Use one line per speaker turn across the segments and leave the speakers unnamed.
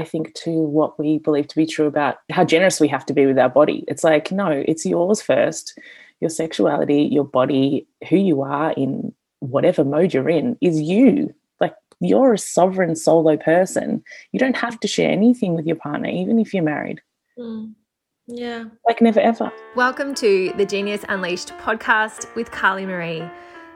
I think, to what we believe to be true about how generous we have to be with our body. It's like, no, it's yours first. Your sexuality, your body, who you are in whatever mode you're in is you. Like you're a sovereign solo person. You don't have to share anything with your partner, even if you're married.
Mm. Yeah.
Like never ever.
Welcome to the Genius Unleashed podcast with Carly Marie.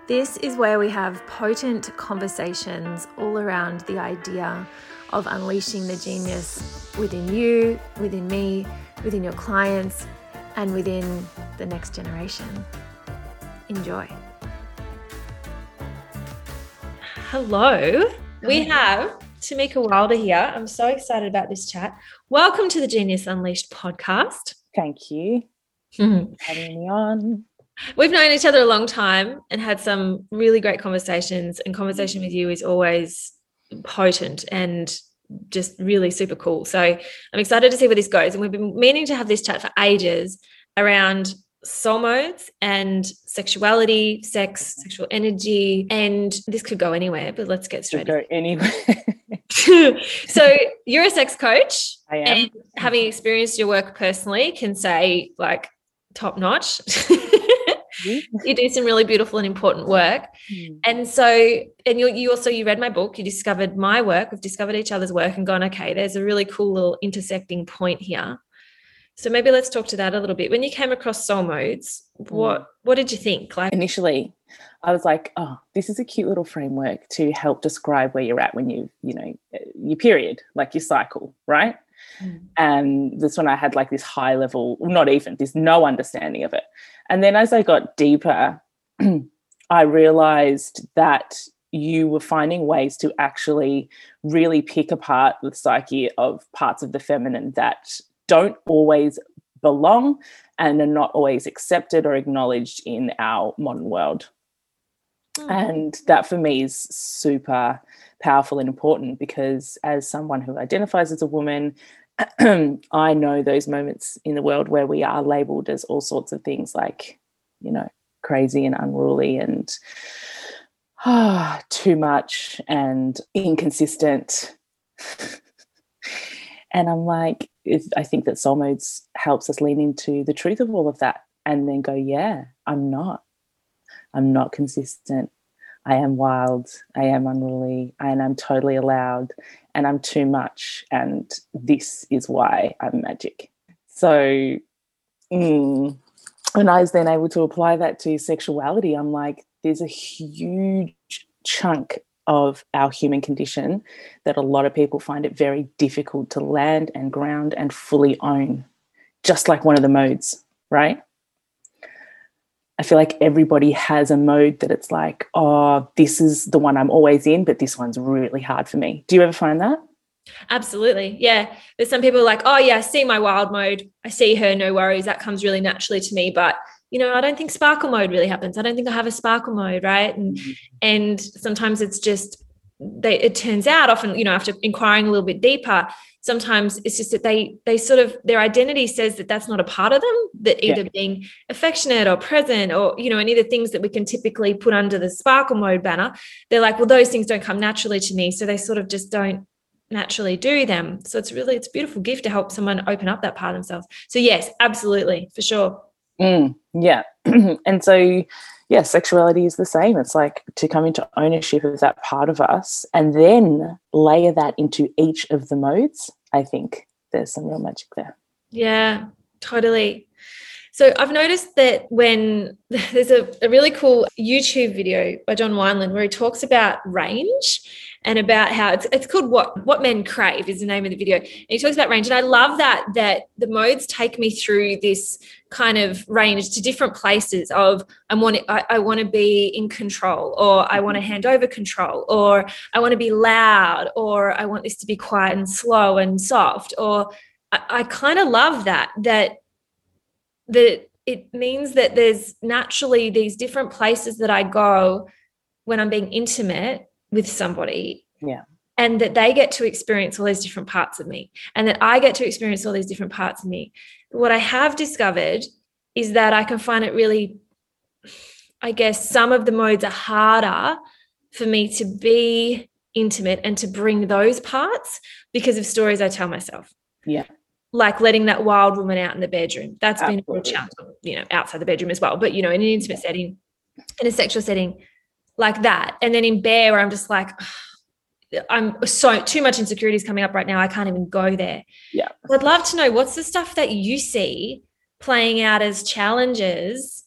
This is where we have potent conversations all around the idea of unleashing the genius within you, within me, within your clients, and within the next generation. Enjoy. Hello, we have Tamika Wilder here. I'm so excited about this chat. Welcome to the Genius Unleashed podcast.
Thank you for having me on.
We've known each other a long time and had some really great conversations, and conversation with you is always potent and just really super cool. So I'm excited to see where this goes. And we've been meaning to have this chat for ages around soul modes and sexuality, sex, sexual energy, and this could go anywhere. But let's get straight.
Go anywhere.
so you're a sex coach.
I am.
And having experienced your work personally, can say like top notch. you do some really beautiful and important work.
Mm.
And so, and you, you also, you read my book, you discovered my work, we've discovered each other's work and gone, okay, there's a really cool little intersecting point here. So maybe let's talk to that a little bit. When you came across soul modes, what what did you think? Like
Initially, I was like, oh, this is a cute little framework to help describe where you're at when you, you know, your period, like your cycle, right?
Mm.
And this one I had like this high level, not even, there's no understanding of it. And then as I got deeper, I realized that you were finding ways to actually really pick apart the psyche of parts of the feminine that don't always belong and are not always accepted or acknowledged in our modern world.
Mm.
And that for me is super powerful and important because, as someone who identifies as a woman, I know those moments in the world where we are labeled as all sorts of things like, you know, crazy and unruly and ah, too much and inconsistent. and I'm like, I think that soul modes helps us lean into the truth of all of that and then go, yeah, I'm not. I'm not consistent. I am wild. I am unruly. And I'm totally allowed. And I'm too much. And this is why I'm magic. So, mm, when I was then able to apply that to sexuality, I'm like, there's a huge chunk of our human condition that a lot of people find it very difficult to land and ground and fully own, just like one of the modes, right? I feel like everybody has a mode that it's like, oh, this is the one I'm always in, but this one's really hard for me. Do you ever find that?
Absolutely. Yeah. There's some people like, oh, yeah, I see my wild mode. I see her, no worries. That comes really naturally to me. But, you know, I don't think sparkle mode really happens. I don't think I have a sparkle mode. Right. And,
Mm-hmm.
and sometimes it's just, they, it turns out often, you know, after inquiring a little bit deeper, sometimes it's just that they they sort of their identity says that that's not a part of them that either
Yeah.
being affectionate or present or you know any of the things that we can typically put under the sparkle mode banner they're like well those things don't come naturally to me so they sort of just don't naturally do them so it's really it's a beautiful gift to help someone open up that part of themselves so yes absolutely for sure
Mm, yeah. and so, yeah, sexuality is the same. It's like to come into ownership of that part of us and then layer that into each of the modes. I think there's some real magic there.
Yeah, totally. So I've noticed that when there's a, a really cool YouTube video by John Wineland where he talks about range and about how it's, it's called what what men crave is the name of the video. And he talks about range. And I love that that the modes take me through this kind of range to different places of I want to, I, I want to be in control or I want to mm-hmm. hand over control or I want to be loud or I want this to be quiet and slow and soft or I, I kind of love that that that it means that there's naturally these different places that I go when I'm being intimate with somebody.
Yeah.
And that they get to experience all these different parts of me, and that I get to experience all these different parts of me. What I have discovered is that I can find it really, I guess, some of the modes are harder for me to be intimate and to bring those parts because of stories I tell myself.
Yeah.
Like letting that wild woman out in the bedroom. That's
Absolutely.
been a real challenge, you know, outside the bedroom as well. But, you know, in an intimate setting, in a sexual setting like that. And then in Bear, where I'm just like, I'm so too much insecurity is coming up right now. I can't even go there.
Yeah.
I'd love to know what's the stuff that you see playing out as challenges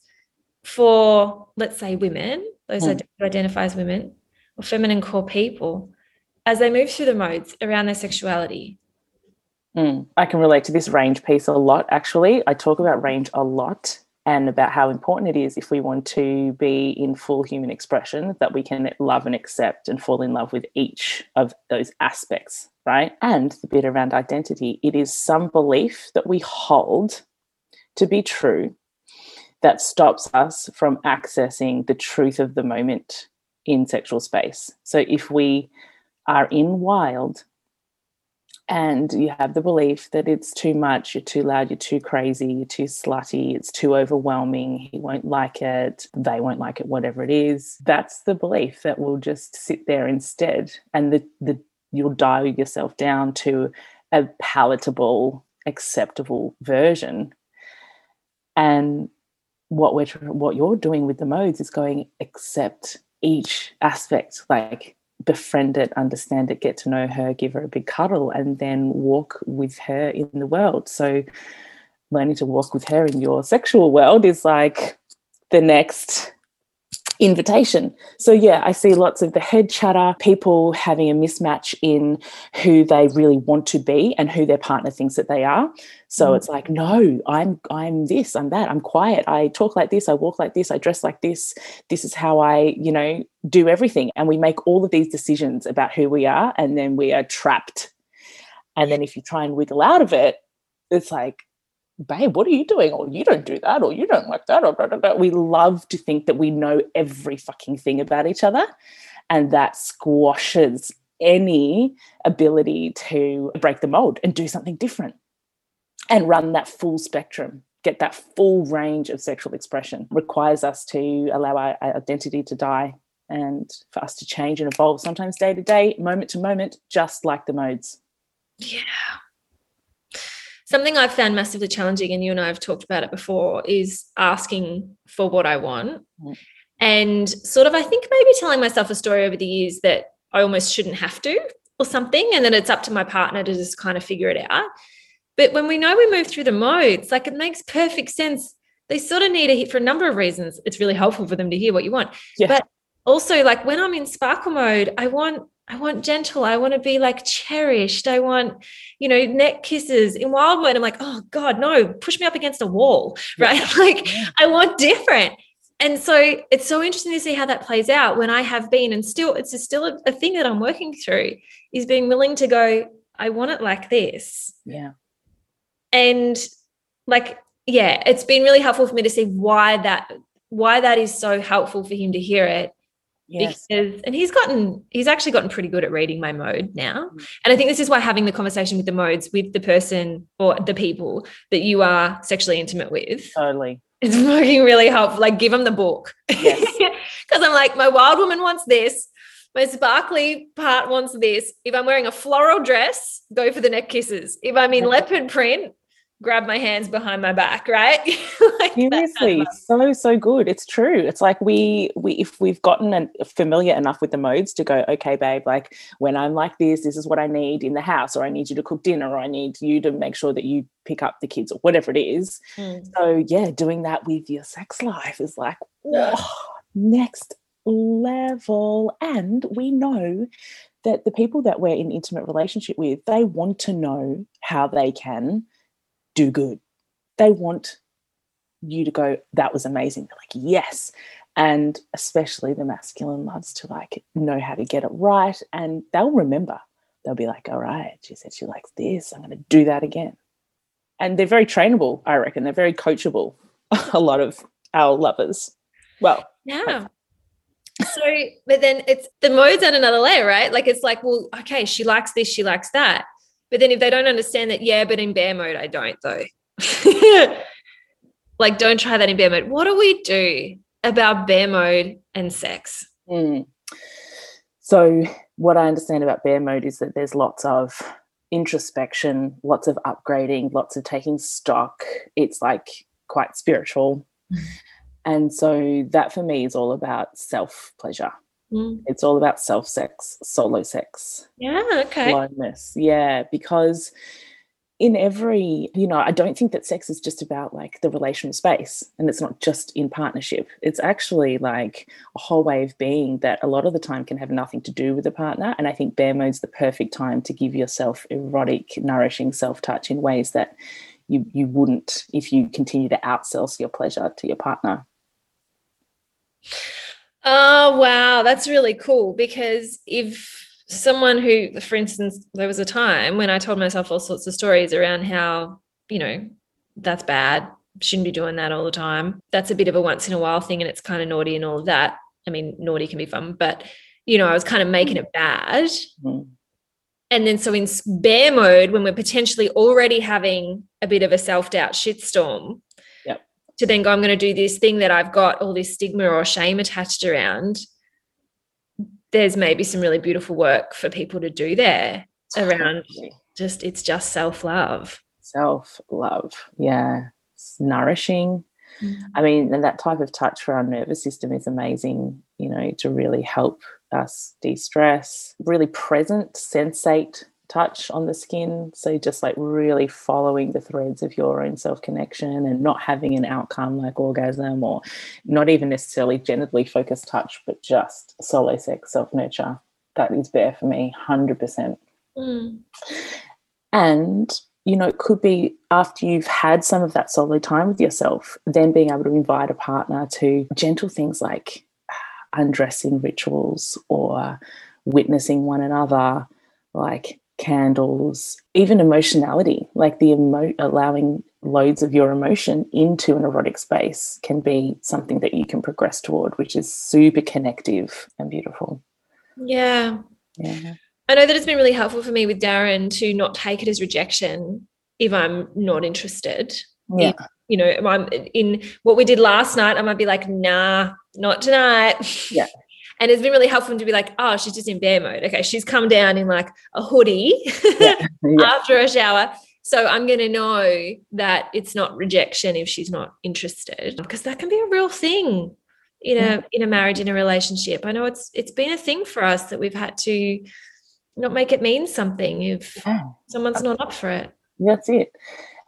for, let's say, women, those
Hmm.
who identify as women or feminine core people, as they move through the modes around their sexuality.
Mm. I can relate to this range piece a lot, actually. I talk about range a lot and about how important it is if we want to be in full human expression that we can love and accept and fall in love with each of those aspects, right? And the bit around identity, it is some belief that we hold to be true that stops us from accessing the truth of the moment in sexual space. So if we are in wild and you have the belief that it's too much, you're too loud, you're too crazy, you're too slutty, it's too overwhelming, he won't like it, they won't like it, whatever it is. That's the belief that will just sit there instead. And the, the you'll dial yourself down to a palatable, acceptable version. And what we're what you're doing with the modes is going accept each aspect, like befriend it, understand it, get to know her, give her a big cuddle, and then walk with her in the world. So, learning to walk with her in your sexual world is like the next invitation. So, yeah, I see lots of the head chatter, people having a mismatch in who they really want to be and who their partner thinks that they are. So
Mm.
it's like, no, I'm I'm this, I'm that, I'm quiet, I talk like this, I walk like this, I dress like this, this is how I, you know, do everything. And we make all of these decisions about who we are, and then we are trapped. And then if you try and wiggle out of it, it's like, babe, what are you doing? Or you don't do that, or you don't like that, or blah, blah, blah. we love to think that we know every fucking thing about each other. And that squashes any ability to break the mold and do something different and run that full spectrum get that full range of sexual expression requires us to allow our our identity to die and for us to change and evolve sometimes day to day moment to moment just like the modes
Yeah. Something I've found massively challenging, and you and I have talked about it before, is asking for what I want.
Mm.
And sort of, I think maybe telling myself a story over the years that I almost shouldn't have to, or something. And then it's up to my partner to just kind of figure it out. But when we know we move through the modes, like it makes perfect sense. They sort of need to hit for a number of reasons. It's really helpful for them to hear what you want.
Yeah.
But also, like when I'm in sparkle mode, I want I want gentle. I want to be like cherished. I want, you know, neck kisses. In wild mode, I'm like, oh God, no, push me up against a wall, right? Like
Yeah.
I want different. And so it's so interesting to see how that plays out when I have been, and still, it's still a, a thing that I'm working through is being willing to go, I want it like this.
yeah
And like, yeah, it's been really helpful for me to see why that why that is so helpful for him to hear it
yes.
Because and he's gotten he's actually gotten pretty good at reading my mode now.
Mm.
and i think this is why having the conversation with the modes with the person or the people that you are sexually intimate with
totally.
it's fucking really helpful like give them the book.
Yes.
because i'm like my wild woman wants this. My sparkly part wants this. If i'm wearing a floral dress go for the neck kisses. If i'm in leopard print grab my hands behind my back right like that kind of
seriously so so good. It's true. It's like we we if we've gotten an, familiar enough with the modes to go okay babe like when i'm like this this is what i need in the house or i need you to cook dinner or i need you to make sure that you pick up the kids or whatever it is.
Mm.
so yeah doing that with your sex life is like
Yeah.
next level. And we know that the people that we're in intimate relationship with they want to know how they can do good. They want you to go that was amazing they're like yes and especially the masculine loves to like know how to get it right and they'll remember they'll be like all right she said she likes this i'm going to do that again and they're very trainable i reckon they're very coachable a lot of our lovers well
Yeah. So, but then it's the modes at another layer, right? Like it's like, well, okay, she likes this, she likes that. But then if they don't understand that, yeah, but in bear mode, I don't though. like, don't try that in bear mode. What do we do about bear mode and sex?
Mm. So, what I understand about bear mode is that there's lots of introspection, lots of upgrading, lots of taking stock. It's like quite spiritual. And so, that for me is all about self pleasure. Mm. It's all about self sex, solo sex.
Yeah, okay.
Aloneness. Yeah, because in every, you know, I don't think that sex is just about like the relational space and it's not just in partnership. It's actually like a whole way of being that a lot of the time can have nothing to do with a partner. And I think bear mode's the perfect time to give yourself erotic, nourishing self touch in ways that you, you wouldn't if you continue to outsource your pleasure to your partner.
Oh, wow. That's really cool because if someone who, for instance, there was a time when I told myself all sorts of stories around how, you know, that's bad, shouldn't be doing that all the time. That's a bit of a once in a while thing and it's kind of naughty and all of that. I mean, naughty can be fun, but, you know, I was kind of making it bad. Mm-hmm. And then, so in bear mode, when we're potentially already having a bit of a self doubt shitstorm,
yep.
to then go, I'm going to do this thing that I've got all this stigma or shame attached around there's maybe some really beautiful work for people to do there around just it's just self-love.
Self-love yeah. It's nourishing. Mm-hmm. i mean and that type of touch for our nervous system is amazing you know to really help us de-stress really present sensate touch on the skin. So just like really following the threads of your own self connection and not having an outcome like orgasm or not even necessarily genitally focused touch, but just solo sex, self nurture. That is there for me, 100%. Mm. And you know, it could be after you've had some of that solo time with yourself, then being able to invite a partner to gentle things like undressing rituals or witnessing one another, like candles, even emotionality, like the emo- allowing loads of your emotion into an erotic space can be something that you can progress toward, which is super connective and beautiful.
Yeah.
Yeah.
I know that it's been really helpful for me with Darren to not take it as rejection if I'm not interested.
Yeah.
If, you know, I'm in what we did last night, I might be like, nah, not tonight.
Yeah.
And it's been really helpful to be like, oh, she's just in bear mode. Okay, she's come down in like a hoodie yeah. Yeah. after a shower. So I'm going to know that it's not rejection if she's not interested, because that can be a real thing in a in a marriage in a relationship. I know it's it's been a thing for us that we've had to not make it mean something if someone's not up for it.
That's it.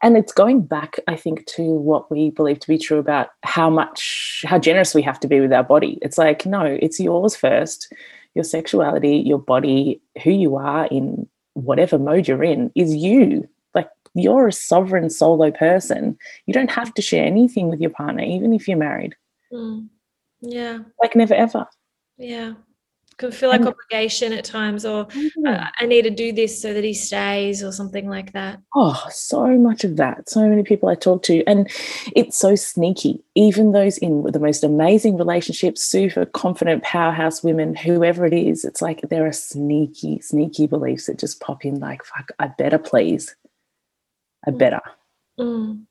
And it's going back, I think, to what we believe to be true about how much, how generous we have to be with our body. It's like, no, it's yours first. Your sexuality, your body, who you are in whatever mode you're in is you. Like you're a sovereign solo person. You don't have to share anything with your partner, even if you're married.
Mm. Yeah.
Like never ever.
Yeah can feel like obligation at times or uh, i need to do this so that he stays or something like that.
Oh so much of that. So many people i talk to and it's so sneaky. Even those in the most amazing relationships super confident powerhouse women whoever it is it's like there are sneaky sneaky beliefs that just pop in like fuck i better please. I mm. better.
Mm.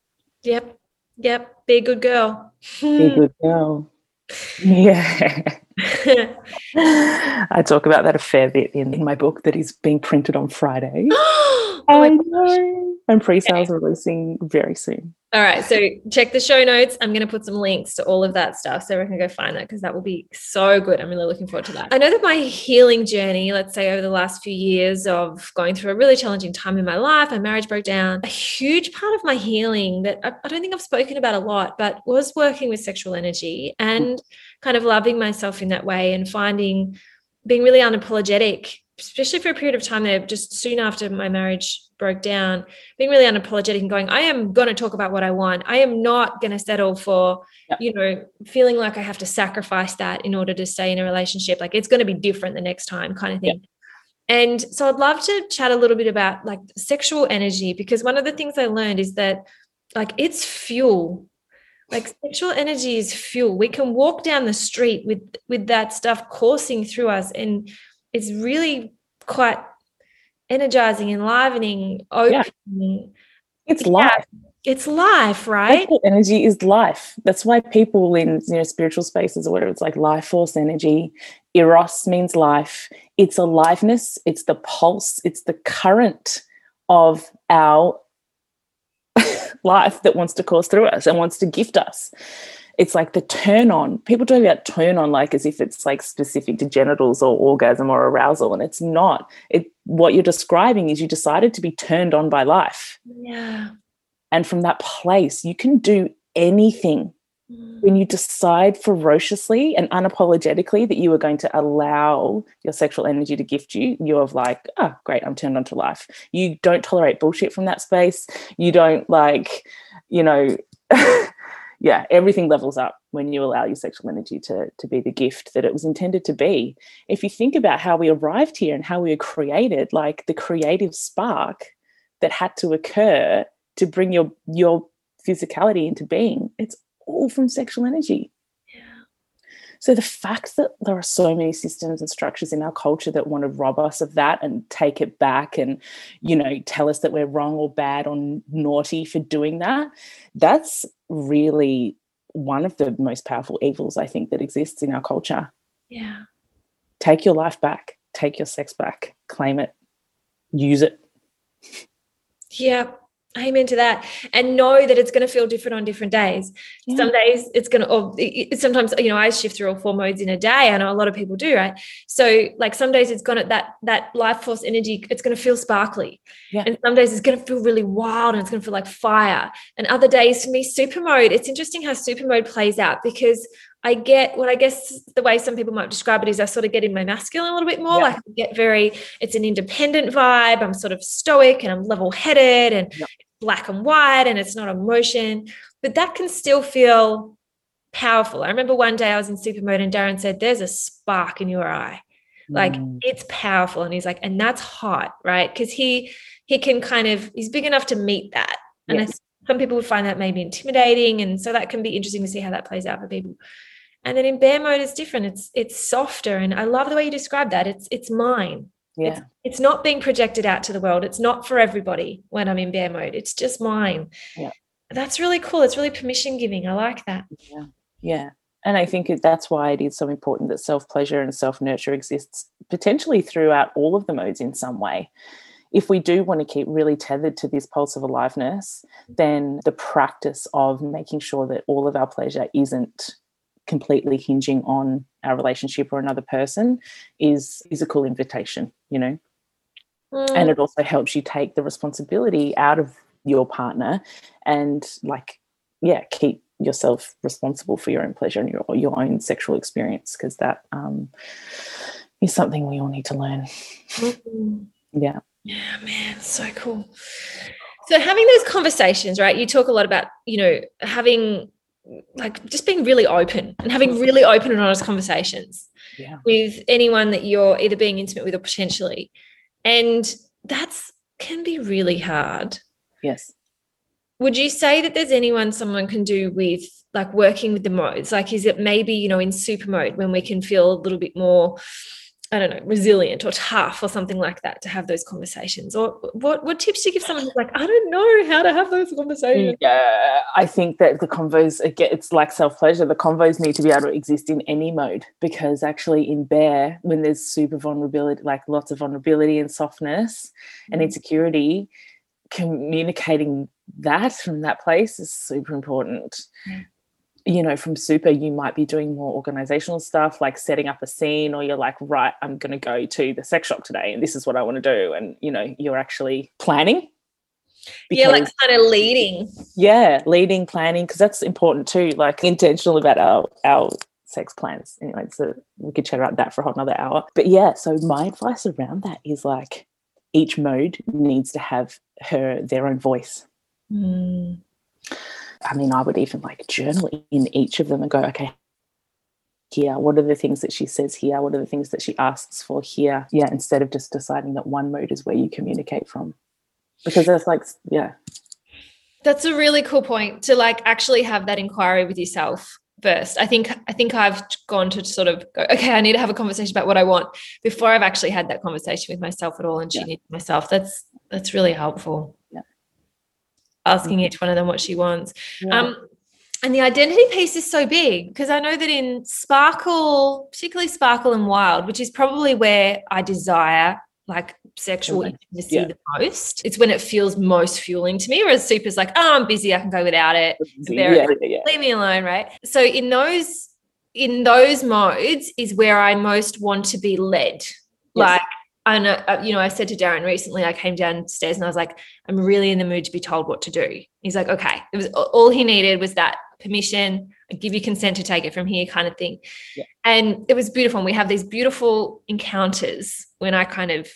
yep. Yep. Be a good girl.
Be a good girl. Yeah I talk about that a fair bit in, in my book that is being printed on Friday. oh I know. And pre-sales okay. releasing very soon.
All right. So check the show notes. I'm going to put some links to all of that stuff so everyone can go find that because that will be so good. I'm really looking forward to that. I know that my healing journey, let's say over the last few years of going through a really challenging time in my life, my marriage broke down. A huge part of my healing that I, I don't think I've spoken about a lot, but was working with sexual energy and kind of loving myself in that way and finding being really unapologetic especially for a period of time there, just soon after my marriage broke down, being really unapologetic and going, I am going to talk about what I want. I am not going to settle for, you know, feeling like I have to sacrifice that in order to stay in a relationship. Like it's going to be different the next time, kind of thing. And so I'd love to chat a little bit about like sexual energy because one of the things I learned is that like it's fuel. Like sexual energy is fuel. We can walk down the street with with that stuff coursing through us and it's really quite energizing, enlivening, opening.
Yeah. It's life.
It's life, right?
Sexual energy is life. That's why people in you know spiritual spaces or whatever, it's like life force energy. Eros means life. It's aliveness, it's the pulse, it's the current of our life that wants to course through us and wants to gift us. It's like the turn on. People talk about turn on like as if it's like specific to genitals or orgasm or arousal, and it's not. It what you're describing is you decided to be turned on by life.
Yeah.
And from that place, you can do anything mm. when you decide ferociously and unapologetically that you are going to allow your sexual energy to gift you, you're like, oh, great, I'm turned on to life. You don't tolerate bullshit from that space. You don't like, you know, yeah, everything levels up when you allow your sexual energy to, to be the gift that it was intended to be. If you think about how we arrived here and how we were created, like the creative spark that had to occur to bring your your physicality into being, it's all from sexual energy. So the fact that there are so many systems and structures in our culture that want to rob us of that and take it back and, you know, tell us that we're wrong or bad or naughty for doing that, that's really one of the most powerful evils I think that exists in our culture.
Yeah.
Take your life back, take your sex back, claim it, use it.
Yeah. Amen to that. And know that it's going to feel different on different days.
Yeah.
Some days it's going to, or it, sometimes, you know, I shift through all four modes in a day. I know a lot of people do, right? So, like, some days it's going to, that, that life force energy, it's going to feel sparkly.
Yeah.
And some days it's going to feel really wild and it's going to feel like fire. And other days, for me, super mode, it's interesting how super mode plays out because I get what I guess the way some people might describe it is I sort of get in my masculine a little bit more.
Yeah.
Like I get very, it's an independent vibe. I'm sort of stoic and I'm level headed and
Yeah.
black and white and it's not emotion, but that can still feel powerful. I remember one day I was in super mode and Darren said, There's a spark in your eye. Like
Mm.
it's powerful. And he's like, and that's hot, right? Because he he can kind of he's big enough to meet that. And I
Yes.
some people would find that maybe intimidating and so that can be interesting to see how that plays out for people and then in bear mode it's different it's it's softer and i love the way you describe that it's it's mine
yeah.
it's not being projected out to the world it's not for everybody when i'm in bear mode it's just mine
Yeah.
that's really cool it's really permission giving i like that
Yeah. Yeah. And I think that's why it is so important that self pleasure and self nurture exists potentially throughout all of the modes in some way. If we do want to keep really tethered to this pulse of aliveness, then the practice of making sure that all of our pleasure isn't completely hinging on our relationship or another person is is a cool invitation, you know.
Mm,
and it also helps you take the responsibility out of your partner and like yeah keep yourself responsible for your own pleasure and your, your own sexual experience because that um, is something we all need to learn
mm.
yeah
Yeah, man, so cool. So having those conversations, right? You talk a lot about, you know, having like just being really open and having really open and honest conversations
yeah
with anyone that you're either being intimate with or potentially. And that's can be really hard.
yes
Would you say that there's anyone someone can do with like working with the modes? Like, is it maybe, you know, in super mode when we can feel a little bit more, I don't know, resilient or tough or something like that to have those conversations? Or what what tips do you give someone who's like, I don't know how to have those conversations?
yeah i think that the convos again it's like self-pleasure the convos need to be able to exist in any mode because actually in bear when there's super vulnerability like lots of vulnerability and softness and mm-hmm. insecurity communicating that from that place is super important
Yeah.
You know from super you might be doing more organizational stuff like setting up a scene or you're like right i'm going to go to the sex shop today and this is what i want to do and you know you're actually planning
yeah, like
because-
kind of leading.
yeah leading planning because that's important too like intentional about our our sex plans anyway so we could chat about that for a whole another hour but yeah so my advice around that is like each mode needs to have her their own voice
Mm.
I mean i would even like journal in each of them and go okay here what are the things that she says here what are the things that she asks for here yeah instead of just deciding that one mode is where you communicate from because that's like yeah
That's a really cool point to like actually have that inquiry with yourself first. I think I think I've gone to sort of go, okay, I need to have a conversation about what I want before I've actually had that conversation with myself at all and tuning into myself. That's that's really helpful. Asking each one of them what she wants. Yeah. Um, and the identity piece is so big because I know that in Sparkle, particularly Sparkle and Wild, which is probably where I desire like sexual intimacy yeah. the most. It's when it feels most fueling to me. Whereas Super's like, oh, I'm busy, I can go without it. Yeah, yeah, Leave me alone, right? So in those in those modes is where I most want to be led. Yes. Like I know, uh, you know, I said to Darren recently, I came downstairs and I was like, I'm really in the mood to be told what to do. He's like, okay. It was all he needed was that permission, I give you consent to take it from here kind of thing. Yeah. And it was beautiful. And we have these beautiful encounters when I kind of,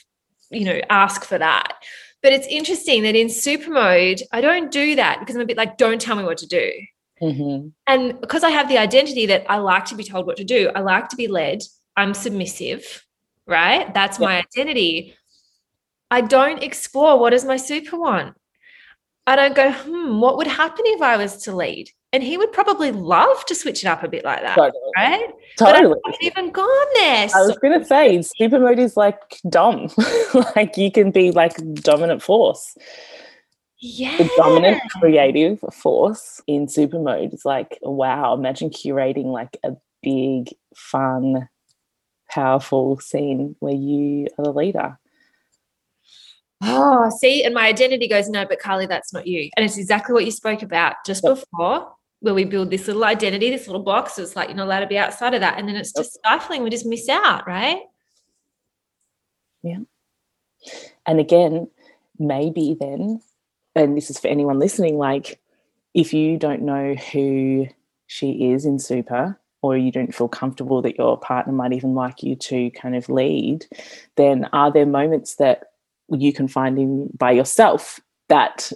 you know, ask for that. But it's interesting that in super mode, I don't do that because I'm a bit like, don't tell me what to do. Mm-hmm. And because I have the identity that I like to be told what to do, I like to be led, I'm submissive, right? That's yeah. my identity. I don't explore what does my super want. I don't go, hmm, what would happen if I was to lead? and he would probably love to switch it up a bit like that, totally. right?
Totally.
But I even gone there.
I was going to say, super mode is like dom. like you can be like dominant force.
Yeah.
The dominant creative force in super mode is like, wow, imagine curating like a big, fun, powerful scene where you are the leader.
Oh, see, and my identity goes, no, but Carly, that's not you. And it's exactly what you spoke about just yep. before where we build this little identity, this little box. It's like you're not allowed to be outside of that. And then it's just stifling. We just miss out, right?
Yeah. And again, maybe then, and this is for anyone listening, like if you don't know who she is in super, or you don't feel comfortable that your partner might even like you to kind of lead, then are there moments that you can find in by yourself that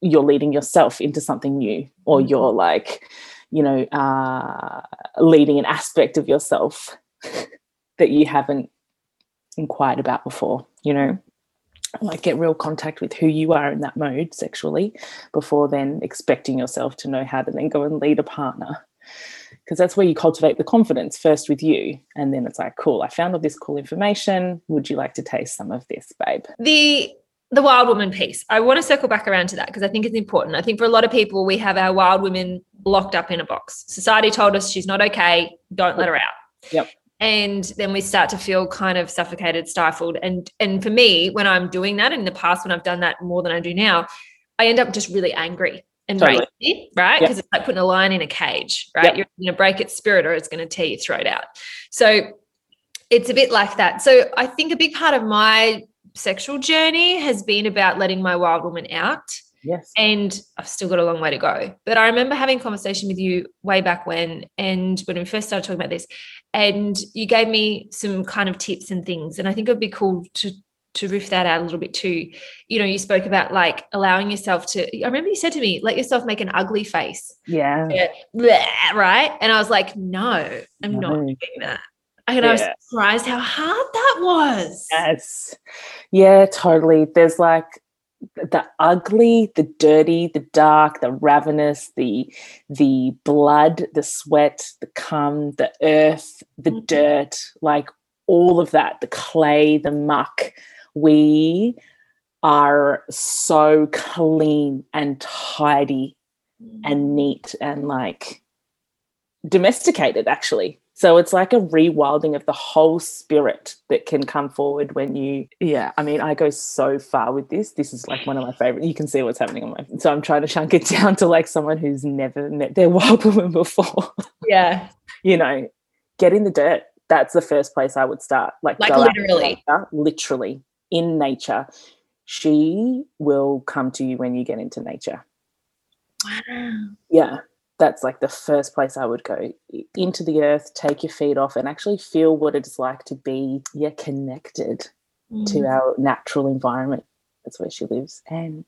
you're leading yourself into something new? Or mm-hmm. you're like you know uh, leading an aspect of yourself that you haven't inquired about before you know? Like get real contact with who you are in that mode sexually before then expecting yourself to know how to then go and lead a partner because that's where you cultivate the confidence first with you and then it's like cool i found all this cool information would you like to taste some of this babe
the the wild woman piece. I want to circle back around to that because I think it's important. I think for a lot of people, we have our wild women locked up in a box. Society told us she's not okay, don't let her out.
Yep.
And then we start to feel kind of suffocated, stifled. And and for me, when I'm doing that in the past, when I've done that more than I do now, I end up just really angry and totally. racy, right? Because yep. it's like putting a lion in a cage, right? Yep. You're going to break its spirit or it's going to tear your throat out. So it's a bit like that. So I think a big part of my sexual journey has been about letting my wild woman out.
Yes.
And I've still got a long way to go. But I remember having a conversation with you way back when, and when we first started talking about this, and you gave me some kind of tips and things. And I think it would be cool to to riff that out a little bit too. You know, you spoke about like allowing yourself to, I remember you said to me, let yourself make an ugly face.
Yeah.
yeah right. And I was like, no, I'm no. not doing that. And yeah. I was surprised how hard that was.
Yes. Yeah, totally. There's like the ugly, the dirty, the dark, the ravenous, the the blood, the sweat, the cum, the earth, the mm-hmm. dirt, like all of that, the clay, the muck. We are so clean and tidy mm-hmm. and neat and like domesticated actually so it's like a rewilding of the whole spirit that can come forward when you, yeah. I mean, I go so far with this. This is like one of my favorite. You can see what's happening on my. So I'm trying to chunk it down to like someone who's never met their wild woman before.
Yeah.
you know, get in the dirt. That's the first place I would start. Like,
like literally,
literally in nature. She will come to you when you get into nature.
Wow.
Yeah that's like the first place I would go into the earth, take your feet off, and actually feel what it's like to be yeah connected mm. to our natural environment. That's where she lives, and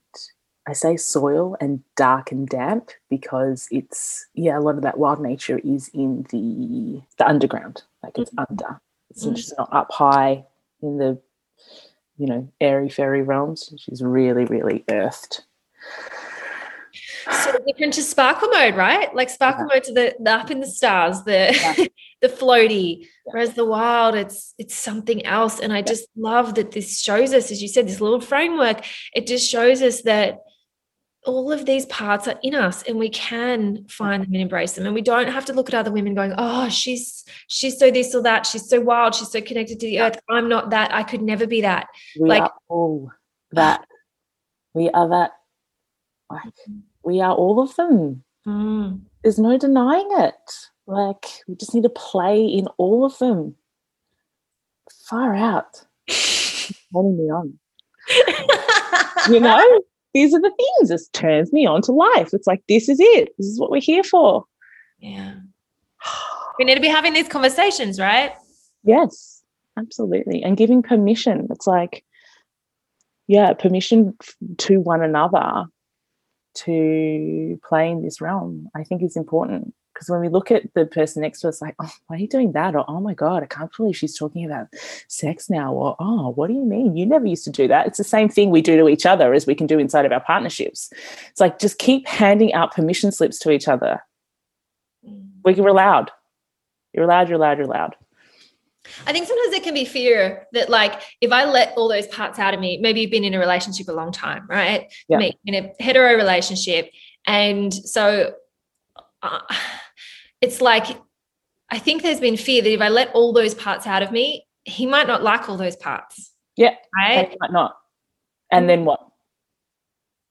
I say soil and dark and damp because it's yeah a lot of that wild nature is in the the underground, like it's mm. under. It's mm. just not up high in the you know airy fairy realms. She's really really earthed
so different to sparkle mode, right? Like sparkle yeah. mode to the, the, up in the stars, the yeah. the floaty. Yeah. Whereas the wild, it's it's something else. And I just love that this shows us, as you said, this little framework. It just shows us that all of these parts are in us and we can find them and embrace them. And we don't have to look at other women going oh she's she's so this or that. She's so wild. She's so connected to the earth. I'm not that. I could never be that.
We
like
are all that. We are that. Like we are all of them.
Mm,
there's no denying it. Like we just need to play in all of them. Far out. Turning me on. You know these are the things this turns me on to life. It's like this is it. This is what we're here for.
Yeah. We need to be having these conversations right?
Yes absolutely. And giving permission. It's like yeah permission to one another to play in this realm i think is important because when we look at the person next to us like oh why are you doing that? or oh my god i can't believe she's talking about sex now or oh what do you mean? You never used to do that. It's the same thing we do to each other as we can do inside of our partnerships. It's like just keep handing out permission slips to each other. Mm. We you're allowed. You're allowed you're allowed you're allowed.
I think sometimes there can be fear that, like, if I let all those parts out of me, maybe you've been in a relationship a long time, right?
Yeah.
Me, in a hetero relationship. And so uh, it's like, I think there's been fear that if I let all those parts out of me, he might not like all those parts.
Yeah.
Right.
and might not and then what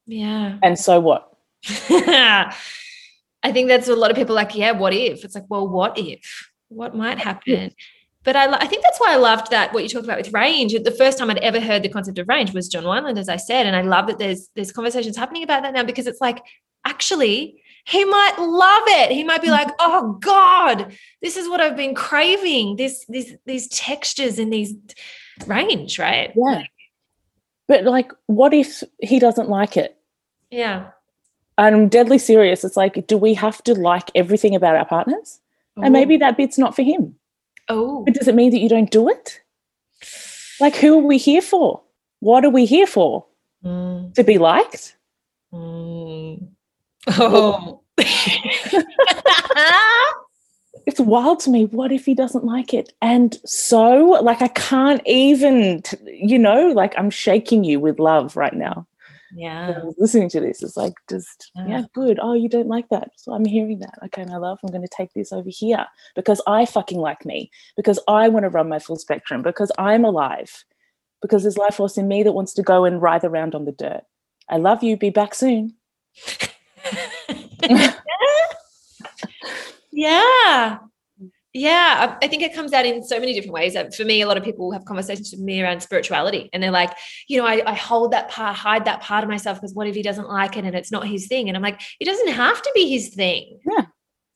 Yeah.
and so what
I think that's a lot of people like, yeah, what if? It's like, well, what if? What might happen? But I, I think that's why I loved that what you talked about with range. The first time I'd ever heard the concept of range was John Wineland, as I said, and I love that there's there's conversations happening about that now because it's like actually he might love it. He might be like, oh God, this is what I've been craving. This these these textures and these range, right?
yeah but like what if he doesn't like it
Yeah.
I'm deadly serious. It's like, do we have to like everything about our partners? And maybe that bit's not for him.
Oh.
But does it mean that you don't do it? Like, who are we here for? What are we here for?
Mm,
To be liked?
mm. Oh.
It's wild to me. What if he doesn't like it? And so, like, I can't even, t- you know, like, I'm shaking you with love right now.
yeah.
Listening to this, it's like, just,
Yeah.
yeah, good. Oh, you don't like that. So I'm hearing that. Okay, my love, I'm going to take this over here because I fucking like me, because I want to run my full spectrum, because I'm alive, because there's life force in me that wants to go and writhe around on the dirt. I love you. Be back soon.
yeah. Yeah, I think it comes out in so many different ways. For me, a lot of people have conversations with me around spirituality, and they're like, you know, I, I hold that part, hide that part of myself because what if he doesn't like it and it's not his thing? And I'm like, it doesn't have to be his thing.
Yeah.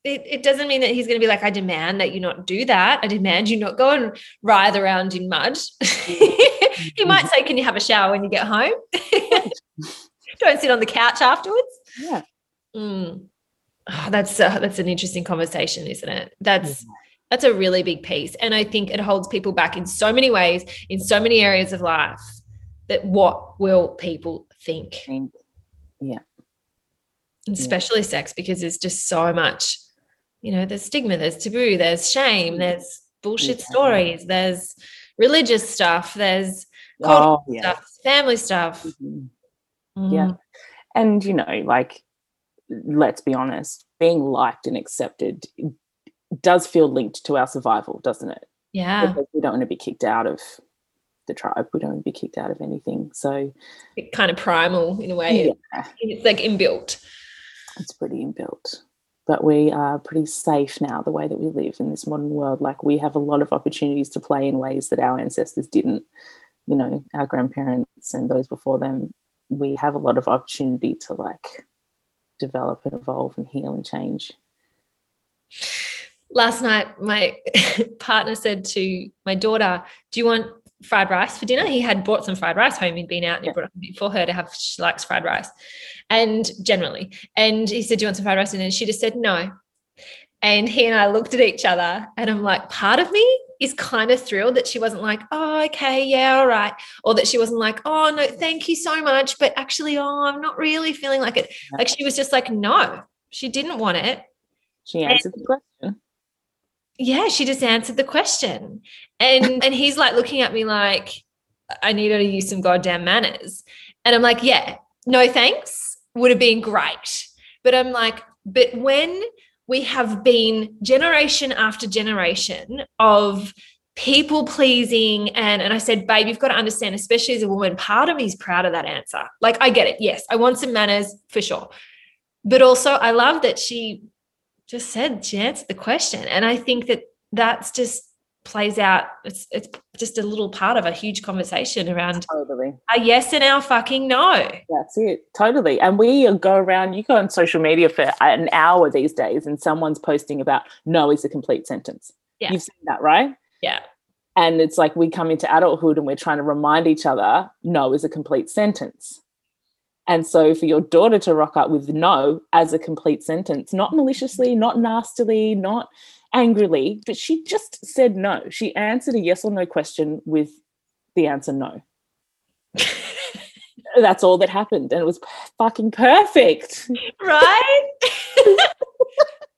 It, it doesn't mean that he's going to be like, I demand that you not do that. I demand you not go and writhe around in mud. he might mm-hmm. say, Can you have a shower when you get home? Don't sit on the couch afterwards.
Yeah.
Mm. Oh, that's uh, that's an interesting conversation, isn't it? That's that's a really big piece, and I think it holds people back in so many ways, in so many areas of life. That what will people think, Yeah, especially sex, because there's just so much, you know, there's stigma, there's taboo, there's shame, there's bullshit
Yeah.
stories, there's religious stuff, there's
Oh, yeah.
stuff, family stuff.
Mhm.
Mm.
Yeah. And, you know, like, let's be honest, being liked and accepted does feel linked to our survival, doesn't it?
yeah,
Because we don't want to be kicked out of the tribe. We don't want to be kicked out of anything. So,
It kind of primal in a way.
yeah,
It's like inbuilt.
it's pretty inbuilt. But we are pretty safe now, the way that we live in this modern world. Like, we have a lot of opportunities to play in ways that our ancestors didn't. You know, our grandparents and those before them, we have a lot of opportunity to like develop and evolve and heal and change.
last night my partner said to my daughter do you want fried rice for dinner? He had brought some fried rice home. He'd been out and he
Yeah.
brought it for her to have she likes fried rice. And generally. And he said do you want some fried rice? And she just said no. And he and i looked at each other and i'm like part of me is kind of thrilled that she wasn't like oh okay yeah all right or that she wasn't like oh no thank you so much but actually oh i'm not really feeling like it. Like she was just like no she didn't want it.
She answered the question.
yeah she just answered the question. And and he's like looking at me like i need her to use some goddamn manners. And i'm like yeah no thanks would have been great. But I'm like, but when we have been generation after generation of people pleasing and and I said babe you've got to understand especially as a woman part of me is proud of that answer. Like I get it yes I want some manners for sure. But also I love that she just said she answered the question. And I think that that's just plays out it's it's just a little part of a huge conversation around
totally
a yes and our fucking no
that's it totally and we go around you go on social media for an hour these days and someone's posting about no is a complete sentence
yeah.
you've seen that right
yeah.
And it's like we come into adulthood and we're trying to remind each other no is a complete sentence. And so for your daughter to rock up with no as a complete sentence, not maliciously, not nastily, not angrily, but she just said no. She answered a yes or no question with the answer no. That's all that happened. And it was fucking perfect.
Right?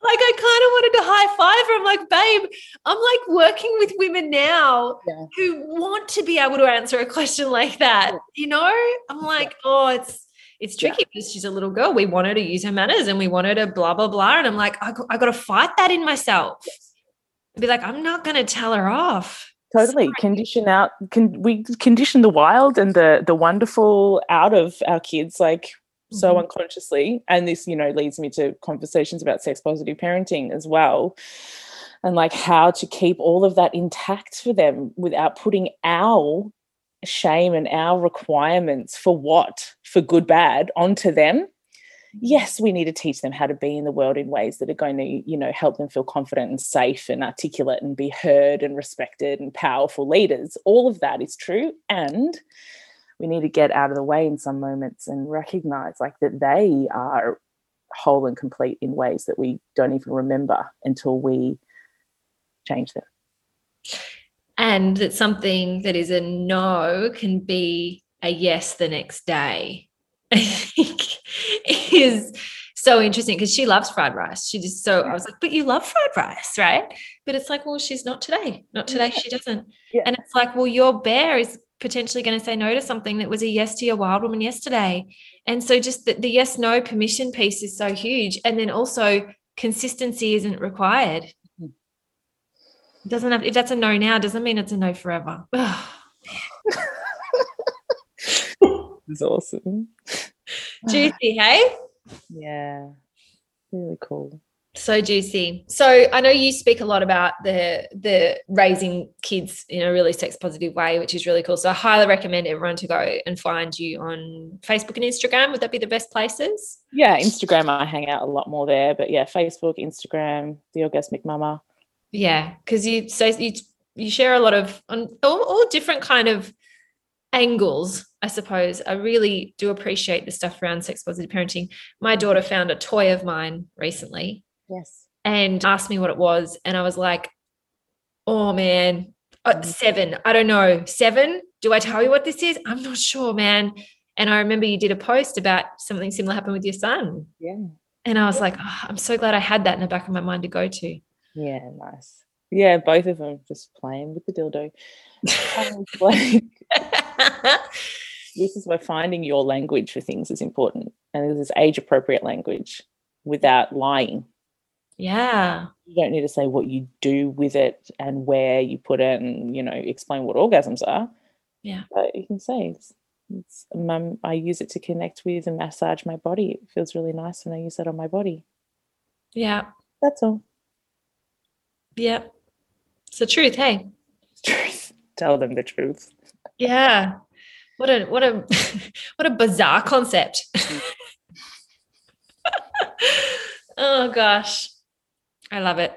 like I kind of wanted to high five her. I'm like, babe, I'm like working with women now
yeah.
who want to be able to answer a question like that. Yeah. You know, I'm like, yeah. oh, it's it's tricky because she's a little girl. We want her to use her manners and we want her to blah blah blah. And I'm like, I, I got to fight that in myself. Be like, I'm not going to tell her off.
Totally Sorry. condition out. Can we condition the wild and the the wonderful out of our kids? Like so mm-hmm. unconsciously and this you know leads me to conversations about sex positive parenting as well and like how to keep all of that intact for them without putting our shame and our requirements for what for good bad onto them. Mm-hmm. Yes we need to teach them how to be in the world in ways that are going to you know help them feel confident and safe and articulate and be heard and respected and powerful leaders. All of that is true and we need to get out of the way in some moments and recognize like that they are whole and complete in ways that we don't even remember until we change them
and that something that is a no can be a yes the next day i think is so interesting because she loves fried rice. She just so I was like, but you love fried rice, right? But it's like, well, she's not today. Not today. She doesn't. Yeah. And it's like, well, your bear is potentially going to say no to something that was a yes to your wild woman yesterday. And so just the, the yes no permission piece is so huge. And then also consistency isn't required. Doesn't have if that's a no now, doesn't mean it's a no forever.
it's awesome.
Juicy, hey?
Yeah. Really cool
so juicy so i know you speak a lot about the the raising kids in a really sex positive way which is really cool so i highly recommend everyone to go and find you on facebook and instagram would that be the best places
yeah instagram i hang out a lot more there but yeah facebook instagram the orgasmic mama
yeah because you so you you share a lot of on all, all different kind of angles i suppose i really do appreciate the stuff around sex positive parenting my daughter found a toy of mine recently
Yes.
And asked me what it was. And I was like, oh man, uh, mm. seven. I don't know. Seven? Do I tell you what this is? I'm not sure, man. And I remember you did a post about something similar happened with your son.
Yeah.
And I was yeah. like, oh, I'm so glad I had that in the back of my mind to go to.
Yeah, nice. Yeah, both of them just playing with the dildo. Um, like, this is where finding your language for things is important. And this is age appropriate language without lying.
Yeah.
You don't need to say what you do with it and where you put it and, you know, explain what orgasms are.
Yeah.
But you can say it's, it's mum, I use it to connect with and massage my body. It feels really nice when I use that on my body.
Yeah.
That's all.
Yeah. It's the truth, hey.
Truth. Tell them the truth.
Yeah. What a what a what a bizarre concept. oh gosh. I love it.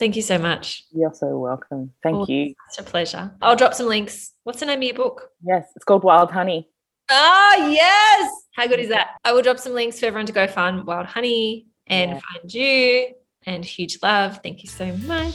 Thank you so much.
You're so welcome. Thank oh, you.
It's a pleasure. I'll drop some links. What's the name of your book?
Yes, it's called Wild Honey.
Oh, yes. How good is that? I will drop some links for everyone to go find Wild Honey and yeah. find you. And huge love. Thank you so much.